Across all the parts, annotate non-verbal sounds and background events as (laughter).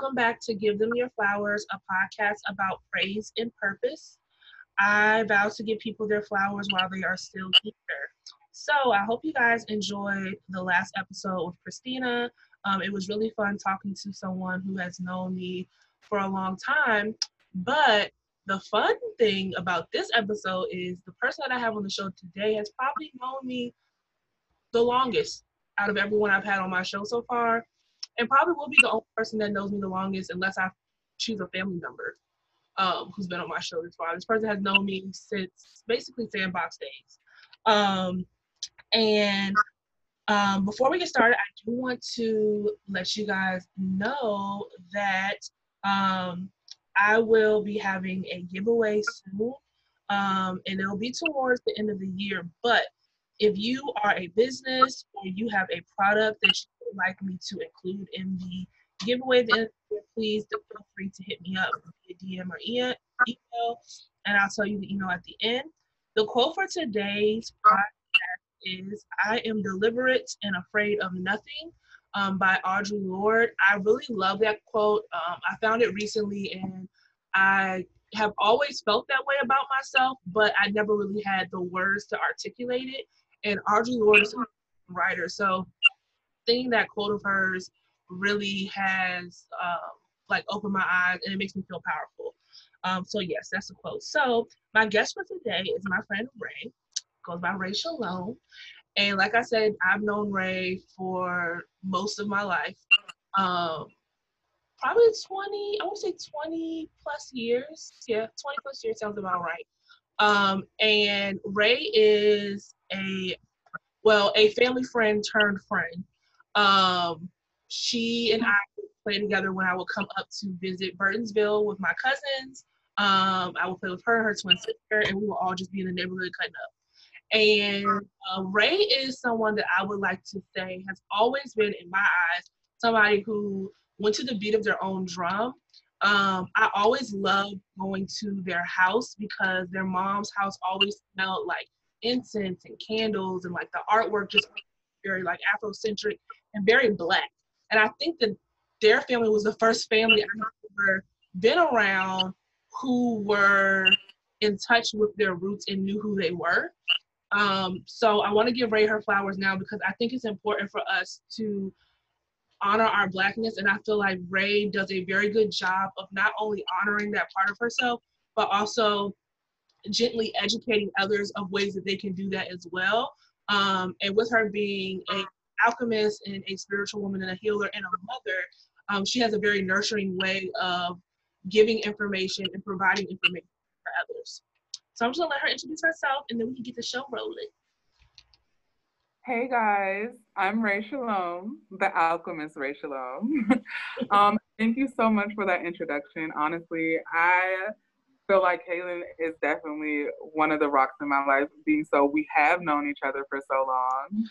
Welcome back to Give Them Your Flowers, a podcast about praise and purpose. I vow to give people their flowers while they are still here. So I hope you guys enjoyed the last episode with Christina. Um, it was really fun talking to someone who has known me for a long time. But the fun thing about this episode is the person that I have on the show today has probably known me the longest out of everyone I've had on my show so far and probably will be the only person that knows me the longest unless I choose a family member um, who's been on my show this far. This person has known me since basically sandbox days. Um, and um, before we get started, I do want to let you guys know that um, I will be having a giveaway soon, um, and it'll be towards the end of the year. But if you are a business or you have a product that you would like me to include in the giveaway, then please feel free to hit me up via DM or email, and I'll tell you the email at the end. The quote for today's podcast is I am deliberate and afraid of nothing um, by Audre Lorde. I really love that quote. Um, I found it recently and I have always felt that way about myself, but I never really had the words to articulate it. And Audre Lorde is a writer. So seeing that quote of hers really has um, like opened my eyes and it makes me feel powerful. Um, so yes, that's a quote. So my guest for today is my friend Ray, goes by Ray Shalom. And like I said, I've known Ray for most of my life. Um, probably 20, I would say 20 plus years. Yeah, 20 plus years sounds about right. Um, and Ray is a, well, a family friend turned friend. Um, she and I play together when I would come up to visit Burtonsville with my cousins. Um, I would play with her, her twin sister, and we would all just be in the neighborhood cutting up. And uh, Ray is someone that I would like to say has always been, in my eyes, somebody who went to the beat of their own drum. Um, I always loved going to their house because their mom's house always smelled like incense and candles and like the artwork just very like Afrocentric and very black. And I think that their family was the first family I've ever been around who were in touch with their roots and knew who they were. Um, so I want to give Ray her flowers now because I think it's important for us to honor our blackness. And I feel like Ray does a very good job of not only honoring that part of herself, but also gently educating others of ways that they can do that as well. Um, and with her being a alchemist and a spiritual woman and a healer and a mother, um, she has a very nurturing way of giving information and providing information for others. So I'm just gonna let her introduce herself and then we can get the show rolling. Hey guys, I'm Ray Shalom, the alchemist Ray Shalom. (laughs) um, thank you so much for that introduction. Honestly, I feel like Kaylin is definitely one of the rocks in my life, being so we have known each other for so long.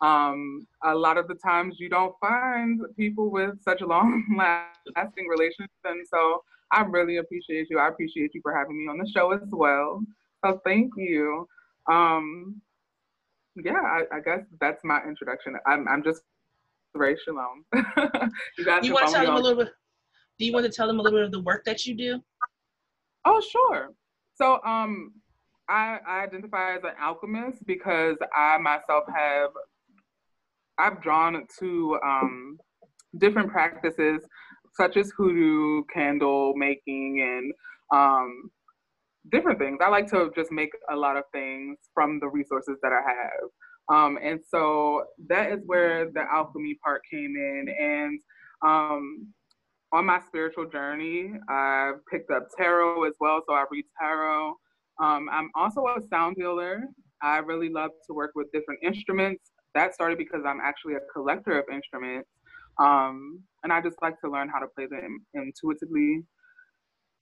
Um, a lot of the times you don't find people with such a long (laughs) lasting relationship. And so I really appreciate you. I appreciate you for having me on the show as well. So thank you. Um, yeah, I, I, guess that's my introduction. I'm, I'm just Ray Shalom. (laughs) you you want to tell them a little bit? Do you want to tell them a little bit of the work that you do? Oh, sure. So, um, I, I identify as an alchemist because I myself have I've drawn to um, different practices such as hoodoo, candle making, and um, different things. I like to just make a lot of things from the resources that I have. Um, and so that is where the alchemy part came in. And um, on my spiritual journey, I've picked up tarot as well. So I read tarot. Um, I'm also a sound healer. I really love to work with different instruments that started because I'm actually a collector of instruments. Um, and I just like to learn how to play them intuitively.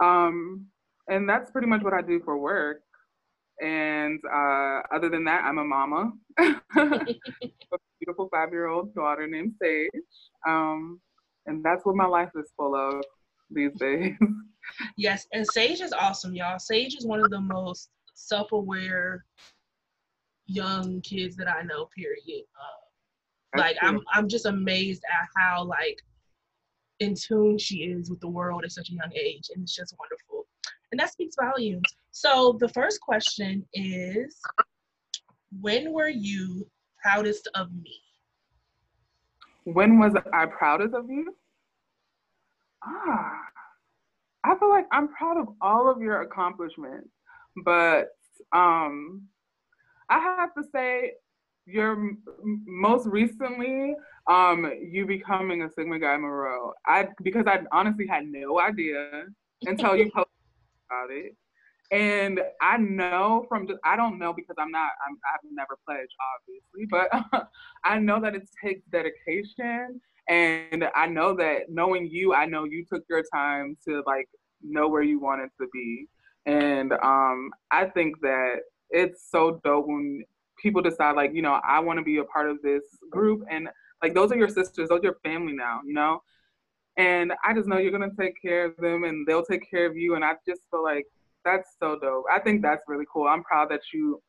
Um, and that's pretty much what I do for work. And uh, other than that, I'm a mama, (laughs) a beautiful five year old daughter named Sage. Um, and that's what my life is full of these days. (laughs) yes, and Sage is awesome, y'all. Sage is one of the most self aware young kids that I know. Period. Uh, like I'm I'm just amazed at how like in tune she is with the world at such a young age. And it's just wonderful. And that speaks volumes. So the first question is when were you proudest of me? When was I proudest of you? Ah, I feel like I'm proud of all of your accomplishments, but um, I have to say, you're most recently um, you becoming a Sigma Chi Rho. I because I honestly had no idea until you (laughs) posted about it. And I know from I don't know because I'm not, I'm, I've never pledged, obviously, but (laughs) I know that it takes dedication. And I know that knowing you, I know you took your time to like know where you wanted to be. And um, I think that it's so dope when people decide, like, you know, I want to be a part of this group. And like, those are your sisters, those are your family now, you know? And I just know you're to take care of them and they'll take care of you. And I just feel like that's so dope. I think that's really cool. I'm proud that you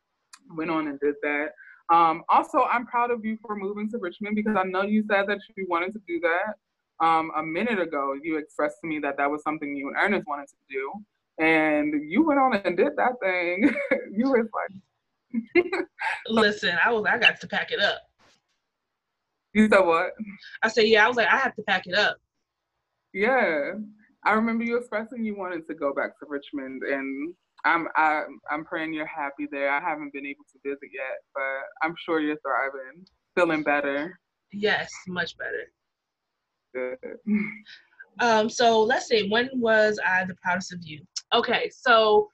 went on and did that. Um, also, I'm proud of you for moving to Richmond because I know you said that you wanted to do that. Um, a minute ago, you expressed to me that that was something you and Ernest wanted to do, and you went on and did that thing. (laughs) you were like, (laughs) "Listen, I was I got to pack it up." You said what? I said, "Yeah, I was like, I have to pack it up." Yeah, I remember you expressing you wanted to go back to Richmond, and I'm I, am i am praying you're happy there. I haven't been able to visit yet, but I'm sure you're thriving, feeling better. Yes, much better. Good. (laughs) Um, so let's see, when was I the proudest of you? Okay, so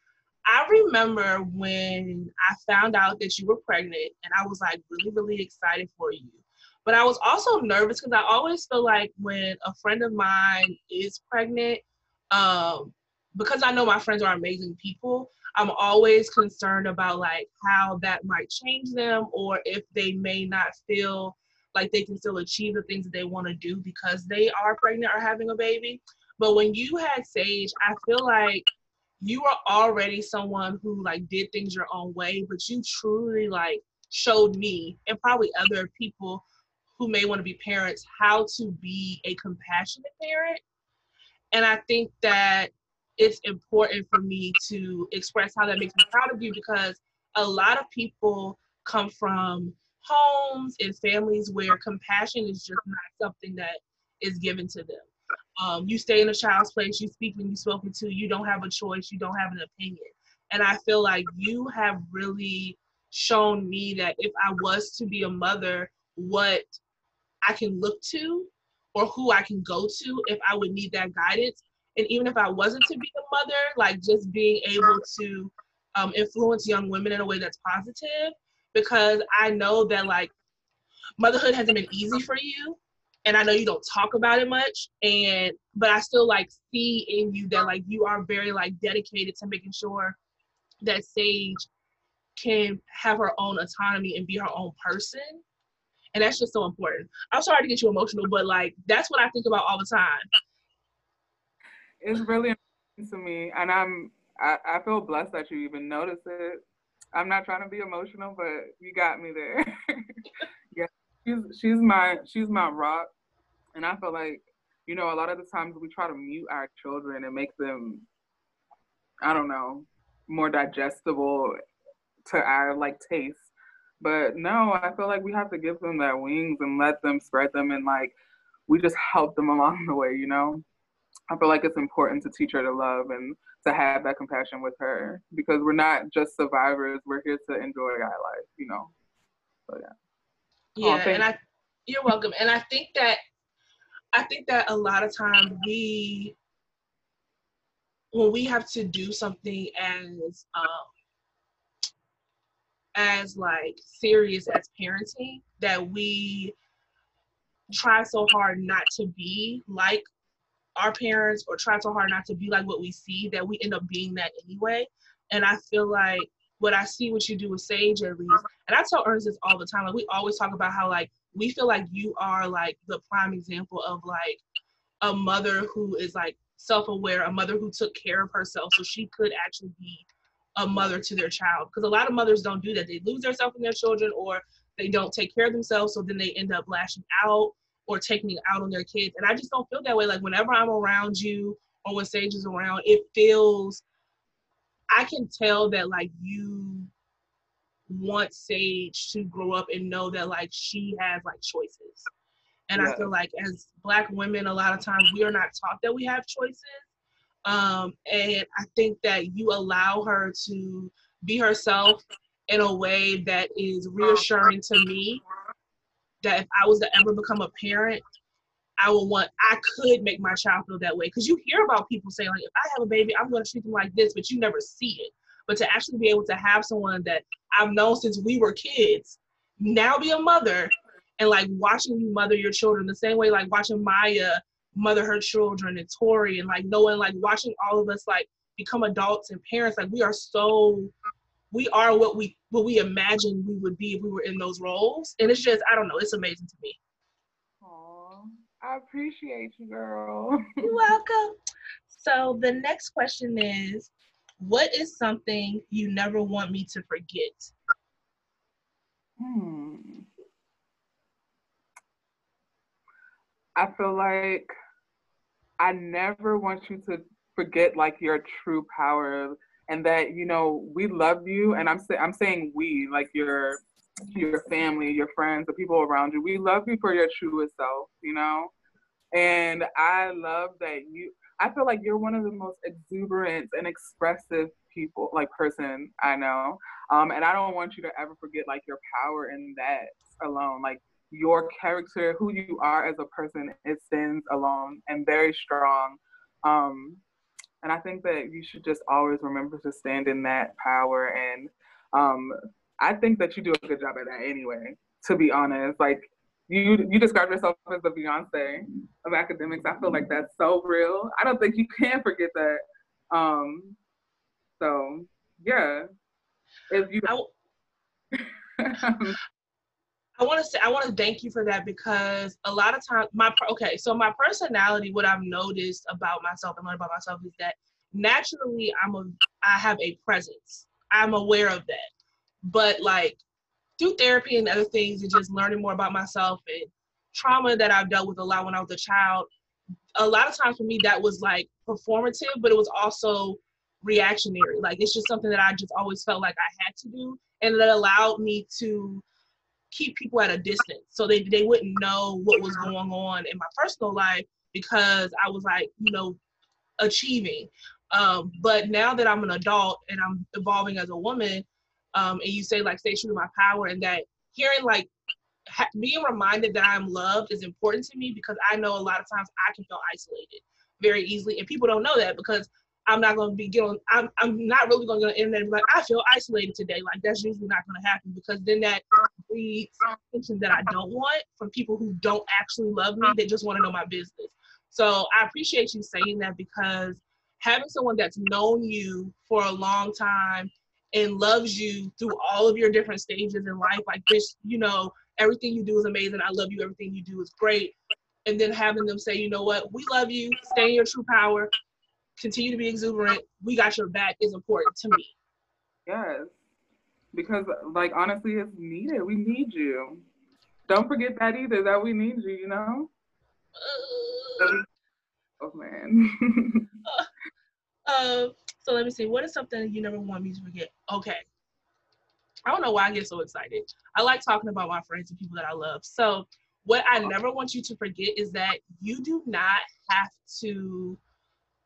I remember when I found out that you were pregnant, and I was like really, really excited for you. But I was also nervous because I always feel like when a friend of mine is pregnant, um, because I know my friends are amazing people, I'm always concerned about like how that might change them or if they may not feel like they can still achieve the things that they want to do because they are pregnant or having a baby. But when you had Sage, I feel like you were already someone who like did things your own way, but you truly like showed me and probably other people who may want to be parents how to be a compassionate parent. And I think that it's important for me to express how that makes me proud of you because a lot of people come from homes and families where compassion is just not something that is given to them. Um, you stay in a child's place, you speak when you're spoken to, you don't have a choice, you don't have an opinion. And I feel like you have really shown me that if I was to be a mother, what I can look to or who I can go to if I would need that guidance. And even if I wasn't to be a mother, like just being able to um, influence young women in a way that's positive, because I know that like motherhood hasn't been easy for you. And I know you don't talk about it much, and but I still like see in you that like you are very like dedicated to making sure that Sage can have her own autonomy and be her own person and that's just so important. I'm sorry to get you emotional, but like that's what I think about all the time. It's really important to me, and I'm I, I feel blessed that you even notice it. I'm not trying to be emotional, but you got me there. (laughs) yeah, she's she's my she's my rock, and I feel like you know a lot of the times we try to mute our children and make them, I don't know, more digestible to our like taste but no, I feel like we have to give them that wings and let them spread them and like we just help them (laughs) along the way, you know? I feel like it's important to teach her to love and to have that compassion with her because we're not just survivors, we're here to enjoy our life, you know. So yeah. Yeah, oh, and I you're welcome. And I think that I think that a lot of times we when we have to do something as um, as like serious as parenting that we try so hard not to be like our parents or try so hard not to be like what we see that we end up being that anyway. And I feel like what I see what you do with Sage at least, and I tell Ernest this all the time, like we always talk about how like we feel like you are like the prime example of like a mother who is like self-aware, a mother who took care of herself so she could actually be a mother to their child because a lot of mothers don't do that they lose themselves in their children or they don't take care of themselves so then they end up lashing out or taking out on their kids. And I just don't feel that way. Like whenever I'm around you or when Sage is around, it feels I can tell that like you want Sage to grow up and know that like she has like choices. And yeah. I feel like as black women, a lot of times we are not taught that we have choices. Um, and I think that you allow her to be herself in a way that is reassuring to me that if I was to ever become a parent, I would want I could make my child feel that way. Because you hear about people saying like, if I have a baby, I'm going to treat them like this, but you never see it. But to actually be able to have someone that I've known since we were kids, now be a mother, and like watching you mother your children the same way like watching Maya mother her children and Tori and like knowing like watching all of us like become adults and parents like we are so we are what we what we imagined we would be if we were in those roles. And it's just I don't know, it's amazing to me. Aww, I appreciate you, girl. You're welcome. So the next question is what is something you never want me to forget? Hmm. I feel like I never want you to forget like your true power and that you know we love you and i'm say, i'm saying we like your your family your friends the people around you. We love you for your truest self you know? And i love that you i feel like you're one of the most exuberant and expressive people like person i know. Um and i don't want you to ever forget like your power in that alone. Like your character who you are as a person it stands alone and very strong um and I think that you should just always remember to stand in that power. And um, I think that you do a good job at that anyway, to be honest. Like you you describe yourself as the Beyonce of academics. I feel like that's so real. I don't think you can forget that. Um, so yeah. If you I (laughs) (laughs) want to say I want to thank you for that because a lot of times my okay, so my personality, what I've noticed about myself and learned about myself is that naturally I'm a I have a presence. I'm aware of that, but like through therapy and other things and just learning more about myself and trauma that I've dealt with a lot when I was a child, a lot of times for me that was like performative, but it was also reactionary. Like it's just something that I just always felt like I had to do, and it allowed me to keep people at a distance so they, they wouldn't know what was going on in my personal life because I was like, you know, achieving. Um, but now that I'm an adult and I'm evolving as a woman, um, and you say like stay true to my power and that hearing like ha- being reminded that I'm loved is important to me because I know a lot of times I can feel isolated very easily and people don't know that because I'm not to be getting. I'm I'm not really going to go on the internet and be like I feel isolated today. Like that's usually not to happen because then that breeds attention that I don't want from people who don't actually love me. They just want to know my business. So I appreciate you saying that because having someone that's known you for a long time and loves you through all of your different stages in life, like this, you know, everything you do is amazing. I love you. Everything you do is great. And then having them say, you know what, we love you. Stay in your true power continue to be exuberant. We got your back is important to me. Yes. Because like honestly it's needed. We need you. Don't forget that either, that we need you, you know? Uh, oh man. (laughs) uh, so let me see. What is something you never want me to forget? Okay. I don't know why I get so excited. I like talking about my friends and people that I love. So what I never want you to forget is that you do not have to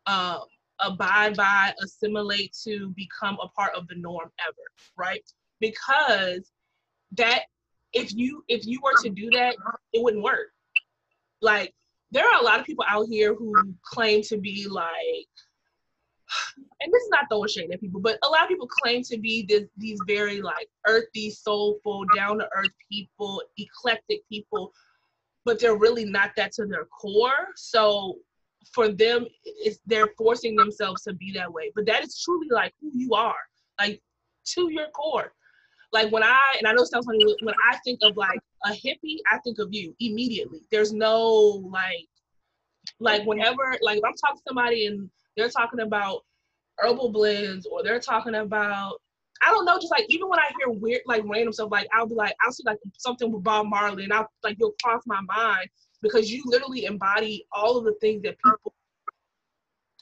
uh, abide by, assimilate to, become a part of the norm ever, right? Because that if you if you were to do that, it wouldn't work. Like there are a lot of people out here who claim to be like (sighs) and this is not throwing shade at people, but a lot of people claim to be this, these very like earthy, soulful, down to earth people, eclectic people, but they're really not that to their core. So for them it's they're forcing themselves to be that way. But that is truly like who you are like to your core. Like when i and i know it sounds funny when i think of like a hippie i think of you immediately. There's no like like whenever like if i'm talking to somebody and they're talking about herbal blends or they're talking about I don't know, just like even when I hear weird, like random stuff, like I'll be like, I'll see like something with Bob Marley, and I'll like you'll cross my mind, because you literally embody all of the things that people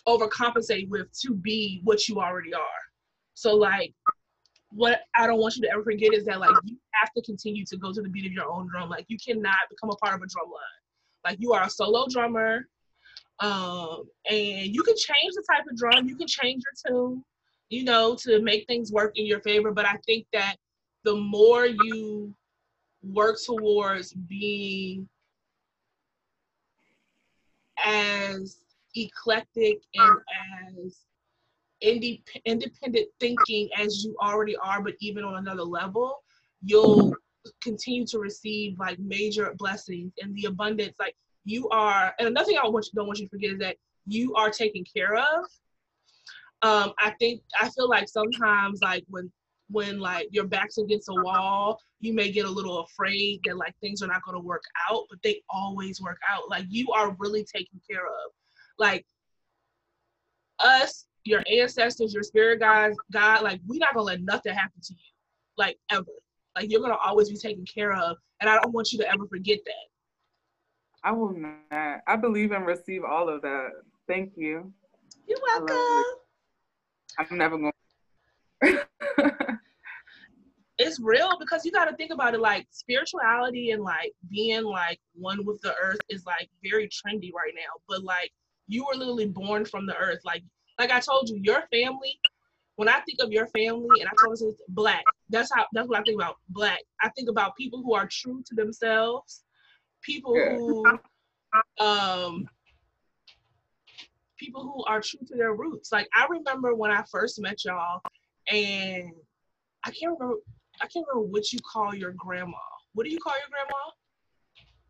overcompensate with to be what you already are. So like what I don't want you to ever forget is that like you have to continue to go to the beat of your own drum. Like you cannot become a part of a drum line. Like you are a solo drummer. Um, and you can change the type of drum, you can change your tune, you know, to make things work in your favor. But I think that the more you work towards being as eclectic and as indep- independent thinking as you already are, but even on another level, you'll continue to receive like major blessings and the abundance. Like you are, and another thing I want you, don't want you to forget is that you are taken care of. Um, I think I feel like sometimes like when when like your back's against a wall, you may get a little afraid that like things are not going to work out, but they always work out. Like you are really taken care of. Like us, your ancestors, your spirit guides, God, like we're not gonna let nothing happen to you, like ever. Like you're gonna always be taken care of, and I don't want you to ever forget that. I will not. I believe and receive all of that. Thank you. You're welcome. I'm never going. (laughs) it's real because you got to think about it like spirituality and like being like one with the earth is like very trendy right now but like you were literally born from the earth. Like like i told you your family when i think of your family and i told you it's black that's how that's what i think about black. I think about people who are true to themselves people yeah. who um people who are true to their roots. Like i remember when i first met y'all and i can't remember I can't remember what you call your grandma. What do you call your grandma?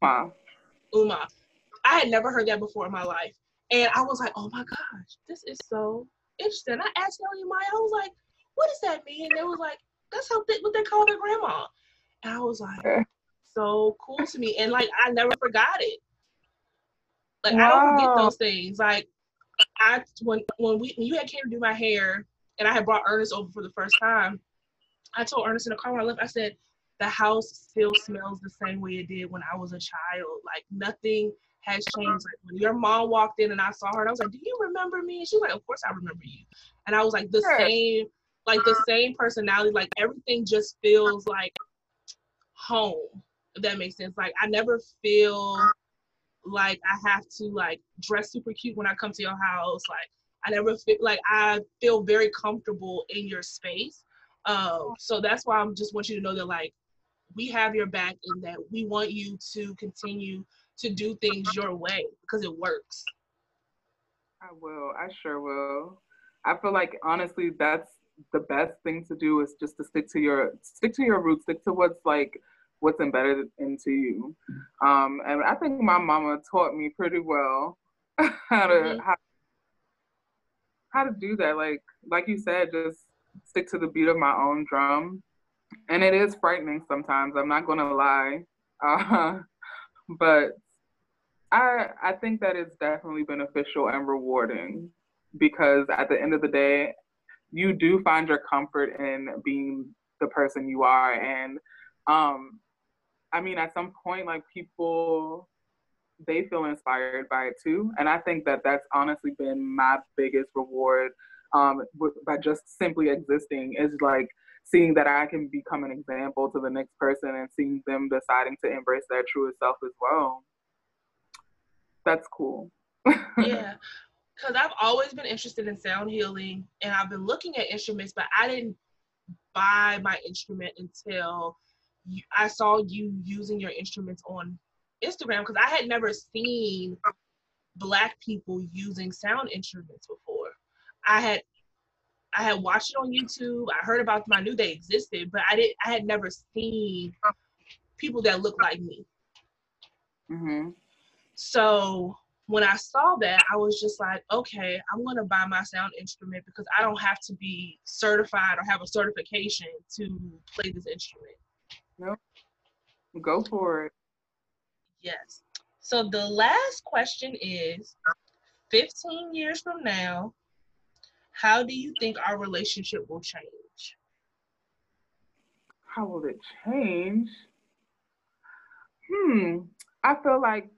Uma. Uma. I had never heard that before in my life. And I was like, oh my gosh, this is so interesting. I asked Maya, I was like, what does that mean? And they was like, that's how they, what they call their grandma. And I was like, so cool to me. And like, I never forgot it. Like, wow. I don't forget those things. Like, I, when, when we, when you had came to do my hair and I had brought Ernest over for the first time, I told Ernest in the car when I left, I said, the house still smells the same way it did when I was a child. Like nothing has changed. Like when your mom walked in and I saw her, and I was like, "Do you remember me?" And she was like, "Of course I remember you." And I was like, "The sure. same, like the same personality. Like everything just feels like home." If that makes sense. Like I never feel like I have to like dress super cute when I come to your house. Like I never feel like I feel very comfortable in your space. Um, so that's why I'm just want you to know that like we have your back and that we want you to continue to do things your way because it works. I will. I sure will. I feel like honestly that's the best thing to do is just to stick to your stick to your roots, stick to what's like what's embedded into you. Um, and I think my mama taught me pretty well (laughs) how to mm-hmm. how, how to do that. Like like you said, just stick to the beat of my own drum. And it is frightening sometimes, I'm not gonna lie. Uh, (laughs) but I I think that it's definitely beneficial and rewarding because at the end of the day, you do find your comfort in being the person you are. And um, I mean, at some point, like people, they feel inspired by it too. And I think that that's honestly been my biggest reward um, by just simply existing is like seeing that I can become an example to the next person and seeing them deciding to embrace their truest self as well. That's cool. (laughs) yeah. Because I've always been interested in sound healing and I've been looking at instruments, but I didn't buy my instrument until I saw you using your instruments on Instagram because I had never seen Black people using sound instruments before. I had I had watched it on YouTube. I heard about them. I knew they existed, but I didn't. I had never seen people that looked like me. Mm-hmm. So when I saw that, I was just like, okay, I'm gonna buy my sound instrument because I don't have to be certified or have a certification to play this instrument. Nope. Go for it. Yes. So the last question is 15 years from now, how do you think our relationship will change? How will it change? Hmm. I feel like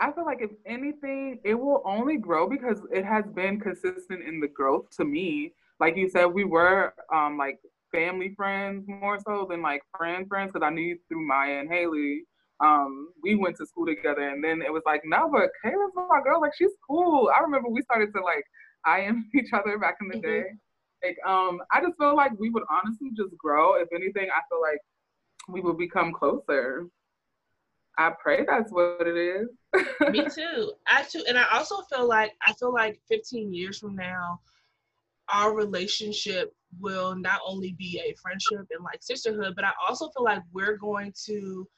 I feel like if anything, it will only grow because it has been consistent in the growth to me. Like you said, we were um like family friends more so than like friend friends because I knew you through Maya and Haley. Um, we went to school together, and then it was like, no, but Kayla's my girl. Like she's cool. I remember we started to like IM (laughs) each other back in the mm-hmm. day. Like, um, I just feel like we would honestly just grow. If anything, I feel like we would become closer. I pray that's what it is. Me (laughs) too. I too, and I also feel like I feel like 15 years from now, our relationship will not only be a friendship and like sisterhood, but I also feel like we're going to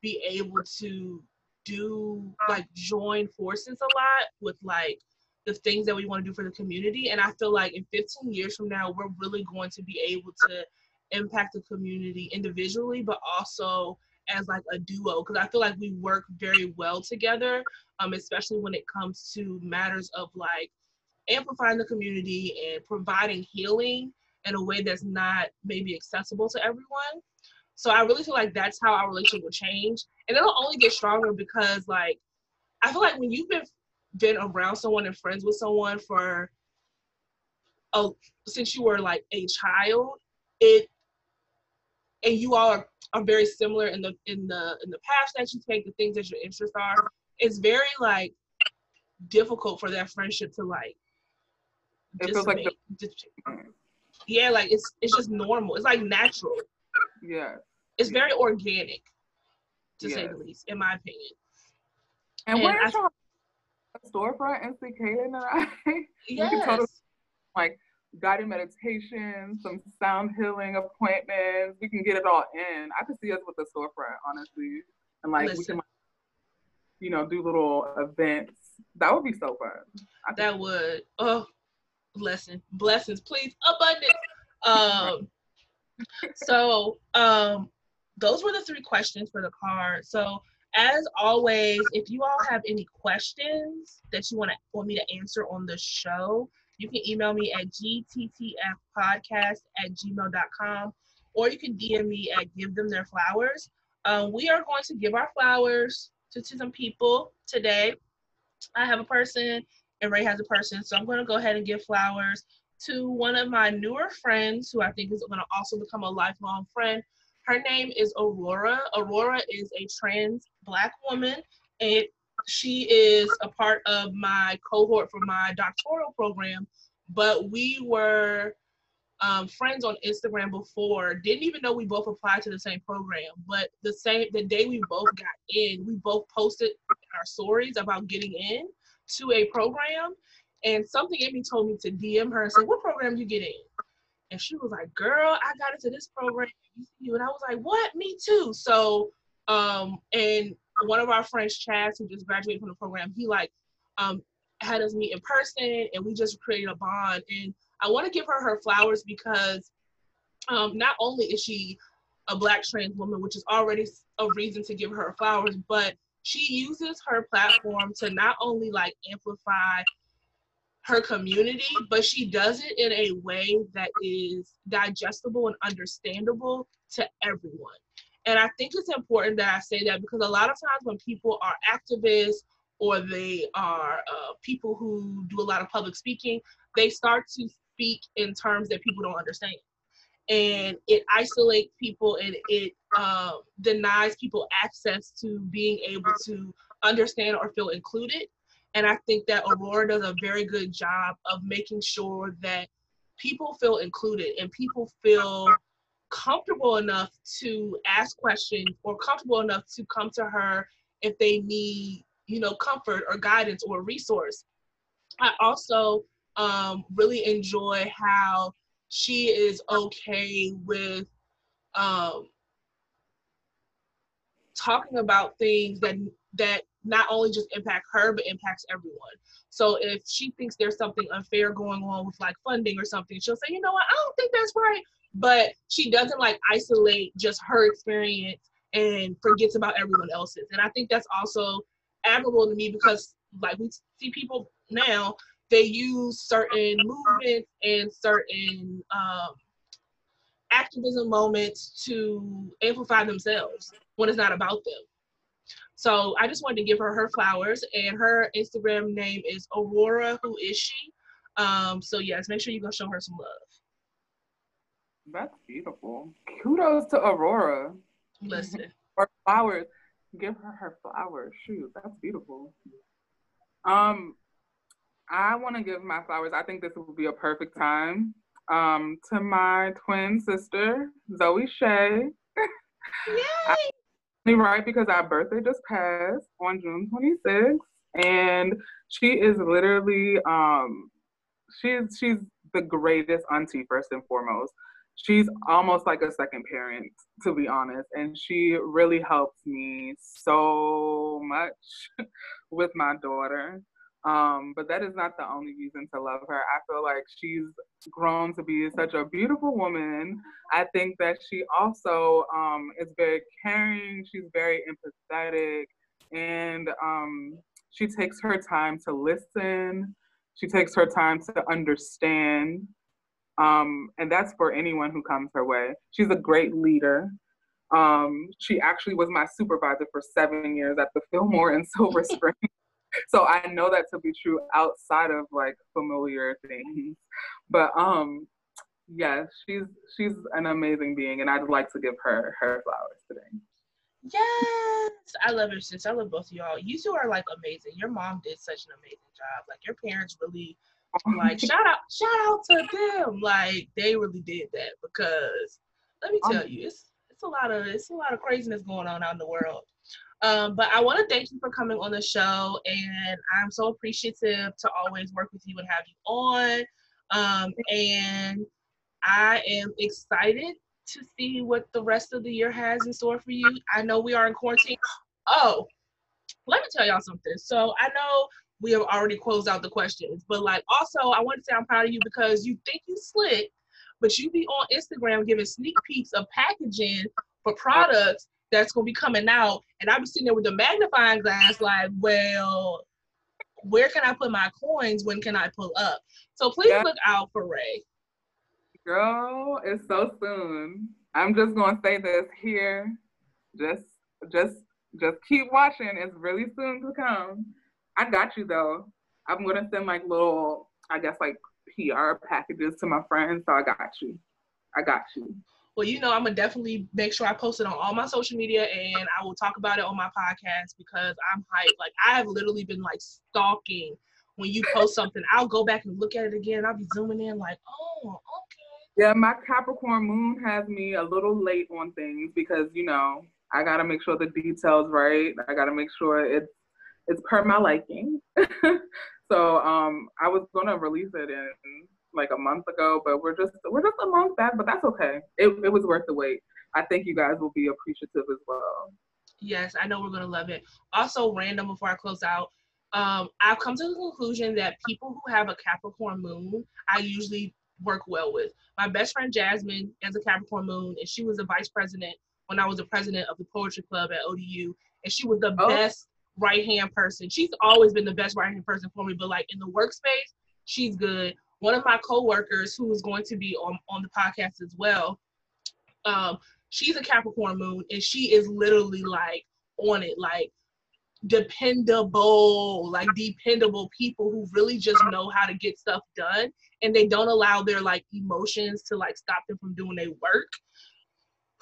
be able to do like join forces a lot with like the things that we want to do for the community. And I feel like in 15 years from now, we're really going to be able to impact the community individually, but also as like a duo. Because I feel like we work very well together, um, especially when it comes to matters of like amplifying the community and providing healing in a way that's not maybe accessible to everyone. So I really feel like that's how our relationship will change. And it'll only get stronger because like I feel like when you've been been around someone and friends with someone for a, since you were like a child, it and you all are, are very similar in the in the in the path that you take, the things that your interests are, it's very like difficult for that friendship to like it feels like the- yeah, like it's it's just normal. It's like natural. Yeah. It's very organic, to yes. say the least, in my opinion. And, and we're trying storefront and see Kaden and I. Yes. (laughs) we can totally like guided meditation, some sound healing appointments. We can get it all in. I could see us with the storefront, honestly, and like Listen. we can, you know, do little events. That would be so fun. That would. Oh, blessing, blessings, please, abundance. Um. (laughs) so, um, those were the three questions for the card. So as always, if you all have any questions that you want to want me to answer on the show, you can email me at gttfpodcast at gmail.com or you can DM me at give them their flowers. Um, we are going to give our flowers to, to some people today. I have a person and Ray has a person, so I'm going to go ahead and give flowers to one of my newer friends who I think is going to also become a lifelong friend. Her name is Aurora. Aurora is a trans black woman, and she is a part of my cohort for my doctoral program. But we were um, friends on Instagram before. Didn't even know we both applied to the same program. But the same the day we both got in, we both posted our stories about getting in to a program. And something in me told me to DM her and say, "What program you get in?" And she was like, "Girl, I got into this program." And I was like, "What? Me too." So, um, and one of our friends, Chaz, who just graduated from the program, he like um, had us meet in person, and we just created a bond. And I want to give her her flowers because um, not only is she a black trans woman, which is already a reason to give her flowers, but she uses her platform to not only like amplify her community, but she does it in a way that is digestible and understandable to everyone. And I think it's important that I say that because a lot of times when people are activists or they are uh, people who do a lot of public speaking, they start to speak in terms that people don't understand. And it isolates people and it um, denies people access to being able to understand or feel included. And I think that Aurora does a very good job of making sure that people feel included and people feel comfortable enough to ask questions or comfortable enough to come to her if they need, you know, comfort or guidance or resource. I also um, really enjoy how she is okay with um, talking about things that that not only just impact her but impacts everyone. So if she thinks there's something unfair going on with like funding or something, she'll say, you know what, I don't think that's right but she doesn't like isolate just her experience and forgets about everyone else's. And I think that's also admirable to me because like we see people now, they use certain movements and certain um, activism moments to amplify themselves when it's not about them. So I just wanted to give her her flowers, and her Instagram name is Aurora. Who is she? Um, so yes, make sure you go show her some love. That's beautiful. Kudos to Aurora. Listen. or flowers. Give her her flowers. Shoot, that's beautiful. Um, I want to give my flowers. I think this will be a perfect time. Um, to my twin sister, Zoe Shay. (laughs) Yay! Right because our birthday just passed on June 26th. And she is literally um she's she's the greatest auntie first and foremost. She's almost like a second parent, to be honest. And she really helps me so much (laughs) with my daughter. Um, but that is not the only reason to love her. I feel like she's grown to be such a beautiful woman. I think that she also um, is very caring. She's very empathetic, and um, she takes her time to listen. She takes her time to understand. Um, and that's for anyone who comes her way. She's a great leader. Um, she actually was my supervisor for seven years at the Fillmore in Silver (laughs) Spring so I know that to be true outside of like familiar things. But um yes, she's she's an amazing being and I'd like to give her her flowers today. Yes, I love her sis. I love both of y'all. You two are like amazing. Your mom did such an amazing job. Like your parents really like (laughs) shout out shout out to them. Like they really did that because let me tell um, you, it's it's a lot of it's a lot of craziness going on out in the world. Um, but I want to thank you for coming on the show, and I'm so appreciative to always work with you and have you on. Um, and I am excited to see what the rest of the year has in store for you. I know we are in quarantine. Oh, let me tell y'all something. So I know we have already closed out the questions, but like also I want to say I'm proud of you because you think you slick, but you be on Instagram giving sneak peeks of packaging for products that's gonna be coming out, and I'll be sitting there with the magnifying glass, like, well, where can I put my coins? When can I pull up? So please yeah. look out for Ray. Girl, it's so soon. I'm just gonna say this here. Just, just, just keep watching. It's really soon to come. I got you though. I'm gonna send like little, I guess like PR packages to my friends. So I got you. I got you well, you know, I'm gonna definitely make sure I post it on all my social media and I will talk about it on my podcast because I'm hyped. Like I have literally been like stalking when you post something. I'll go back and look at it again. I'll be zooming in like, oh, okay. Yeah, my Capricorn moon has me a little late on things because you know I gotta make sure the details right. I gotta make sure it's it's per my liking. (laughs) so um, I was gonna release it in like a month ago, but we're just we're just a month back, but that's okay. It it was worth the wait. I think you guys will be appreciative as well. Yes, I know we're gonna love it. Also, random before I close out, um, I've come to the conclusion that people who have a Capricorn moon, I usually work well with. My best friend Jasmine has a Capricorn moon, and she was a vice president when I was the president of the poetry club at ODU, and she was the oh. best right hand person. She's always been the best right hand person for me, but like in the workspace, she's good one of my coworkers who is going to be on, on the podcast as well, um, she's a Capricorn moon and she is literally like on it, like dependable, like dependable people who really just know how to get stuff done and they don't allow their like emotions to like stop them from doing their work.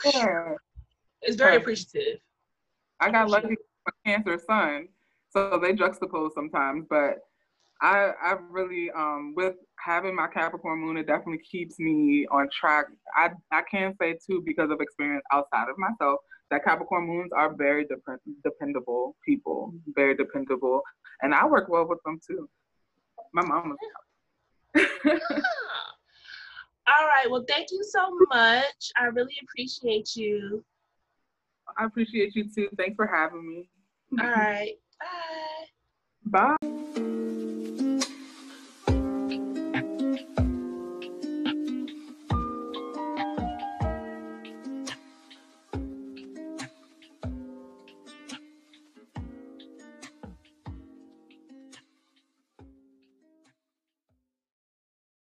Yeah. It's very appreciative. I got lucky with my cancer sun, so they juxtapose sometimes, but I I really um with having my Capricorn moon, it definitely keeps me on track. I I can say too because of experience outside of myself that Capricorn moons are very dep- dependable people, very dependable, and I work well with them too. My mom was. (laughs) All right. Well, thank you so much. I really appreciate you. I appreciate you too. Thanks for having me. All right. Bye. (laughs) Bye.